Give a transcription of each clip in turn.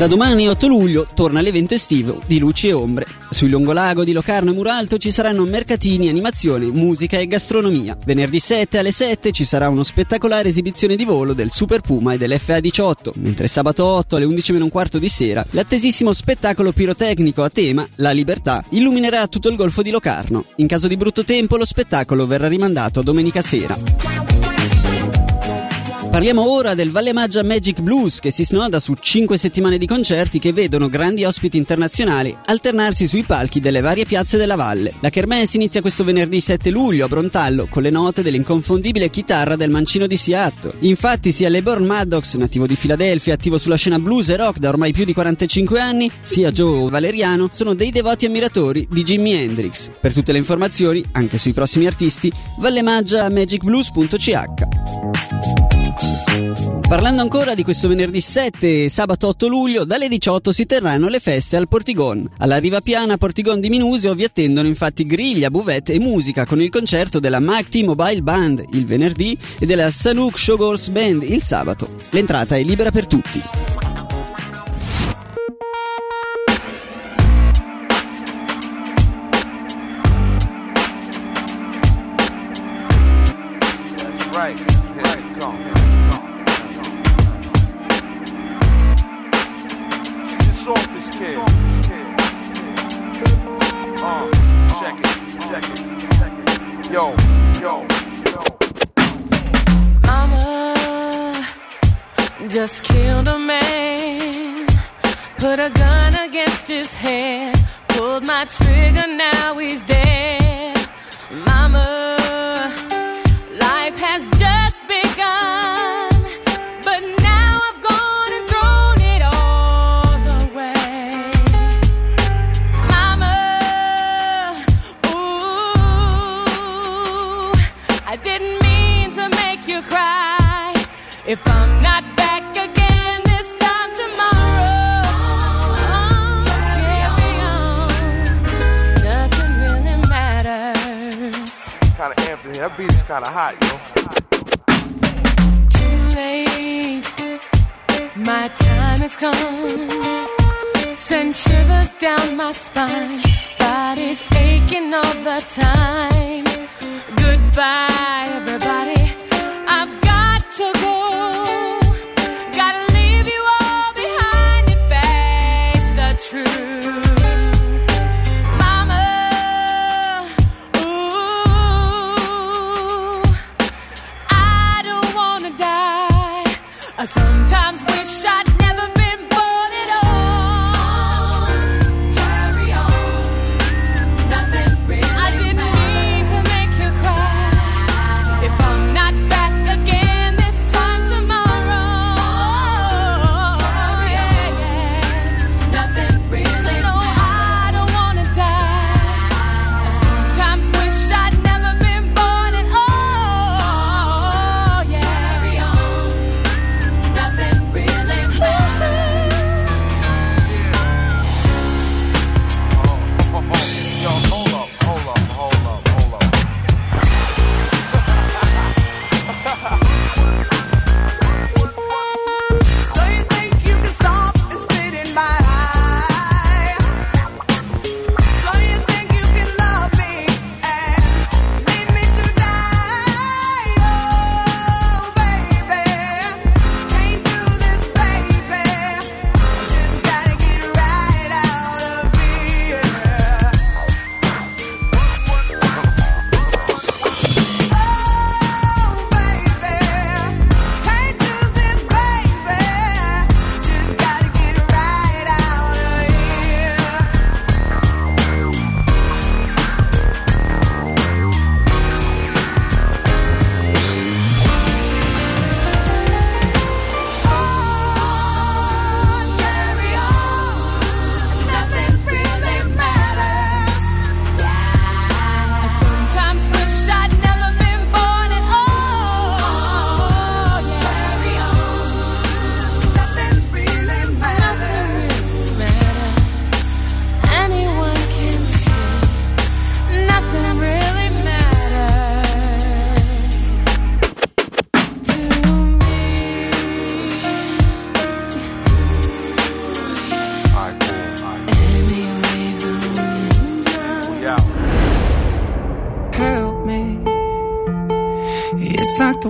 Da domani 8 luglio torna l'evento estivo di Luci e Ombre. Sui lungolago di Locarno e Muralto ci saranno mercatini, animazione, musica e gastronomia. Venerdì 7 alle 7 ci sarà uno spettacolare esibizione di volo del Super Puma e dell'FA18, mentre sabato 8 alle 11 meno un quarto di sera l'attesissimo spettacolo pirotecnico a tema La Libertà illuminerà tutto il golfo di Locarno. In caso di brutto tempo lo spettacolo verrà rimandato a domenica sera. Parliamo ora del Valle Maggia Magic Blues che si snoda su 5 settimane di concerti che vedono grandi ospiti internazionali alternarsi sui palchi delle varie piazze della valle. La kermesse inizia questo venerdì 7 luglio a Brontallo con le note dell'inconfondibile chitarra del mancino di Seattle. Infatti sia LeBron Maddox, nativo di Filadelfia, attivo sulla scena blues e rock da ormai più di 45 anni, sia Joe Valeriano sono dei devoti ammiratori di Jimi Hendrix. Per tutte le informazioni, anche sui prossimi artisti, vallemaggiamagicblues.ch. Parlando ancora di questo venerdì 7 e sabato 8 luglio, dalle 18 si terranno le feste al Portigon. Alla Riva Piana Portigon di Minusio vi attendono infatti griglia, buvette e musica con il concerto della Macti Mobile Band il venerdì e della Sanuk Showgirls Band il sabato. L'entrata è libera per tutti. Just killed a man, put a gun against his head, pulled my trigger, now he's dead. Mama, life has just begun. But now I've gone and thrown it all away. Mama, ooh, I didn't mean to make you cry. If I'm not Here. That beat is kinda hot, yo. Too late. My time has come. Send shivers down my spine. Body's aching all the time. Goodbye, everybody. I've got to go. I sometimes wish I'd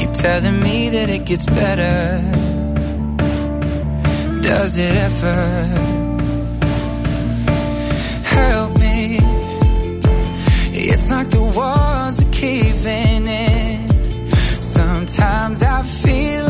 Keep telling me that it gets better. Does it ever? Help me. It's like the walls are caving in. Sometimes I feel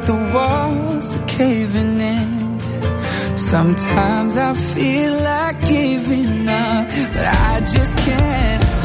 like the walls are caving in. Sometimes I feel like giving up, but I just can't.